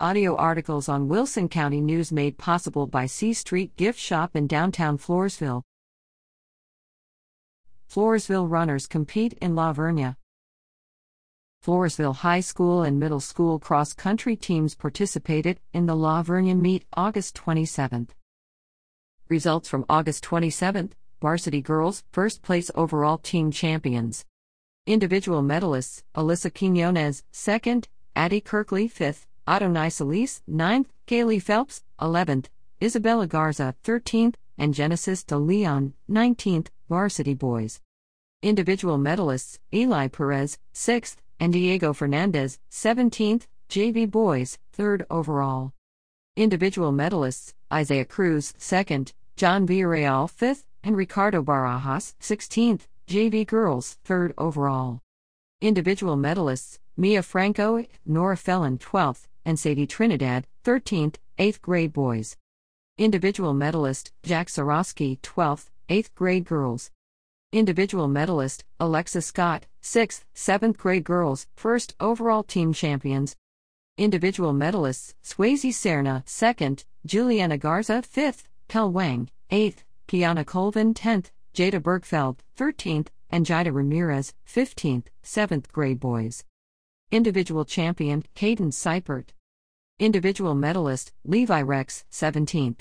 Audio articles on Wilson County News made possible by C Street Gift Shop in downtown Floresville. Floresville runners compete in La Vernia. Floresville High School and Middle School cross country teams participated in the La Vernia meet August 27th. Results from August 27th Varsity Girls, first place overall team champions. Individual medalists Alyssa Quinones, second, Addie Kirkley, fifth, Adonai Solis, 9th, Kaylee Phelps, 11th, Isabella Garza, 13th, and Genesis de Leon, 19th, varsity boys. Individual medalists Eli Perez, 6th, and Diego Fernandez, 17th, JV boys, 3rd overall. Individual medalists Isaiah Cruz, 2nd, John Villarreal, 5th, and Ricardo Barajas, 16th, JV girls, 3rd overall. Individual medalists Mia Franco, Nora Felon, 12th, and Sadie Trinidad, 13th, 8th grade boys. Individual medalist Jack Sarosky, 12th, 8th grade girls. Individual medalist Alexa Scott, 6th, 7th grade girls, first overall team champions. Individual medalists Swayze Serna, 2nd, Juliana Garza, 5th, Kel Wang, 8th, Kiana Colvin, 10th, Jada Bergfeld, 13th, and Jida Ramirez, 15th, 7th grade boys. Individual champion, Caden Seipert. Individual medalist, Levi Rex, 17th.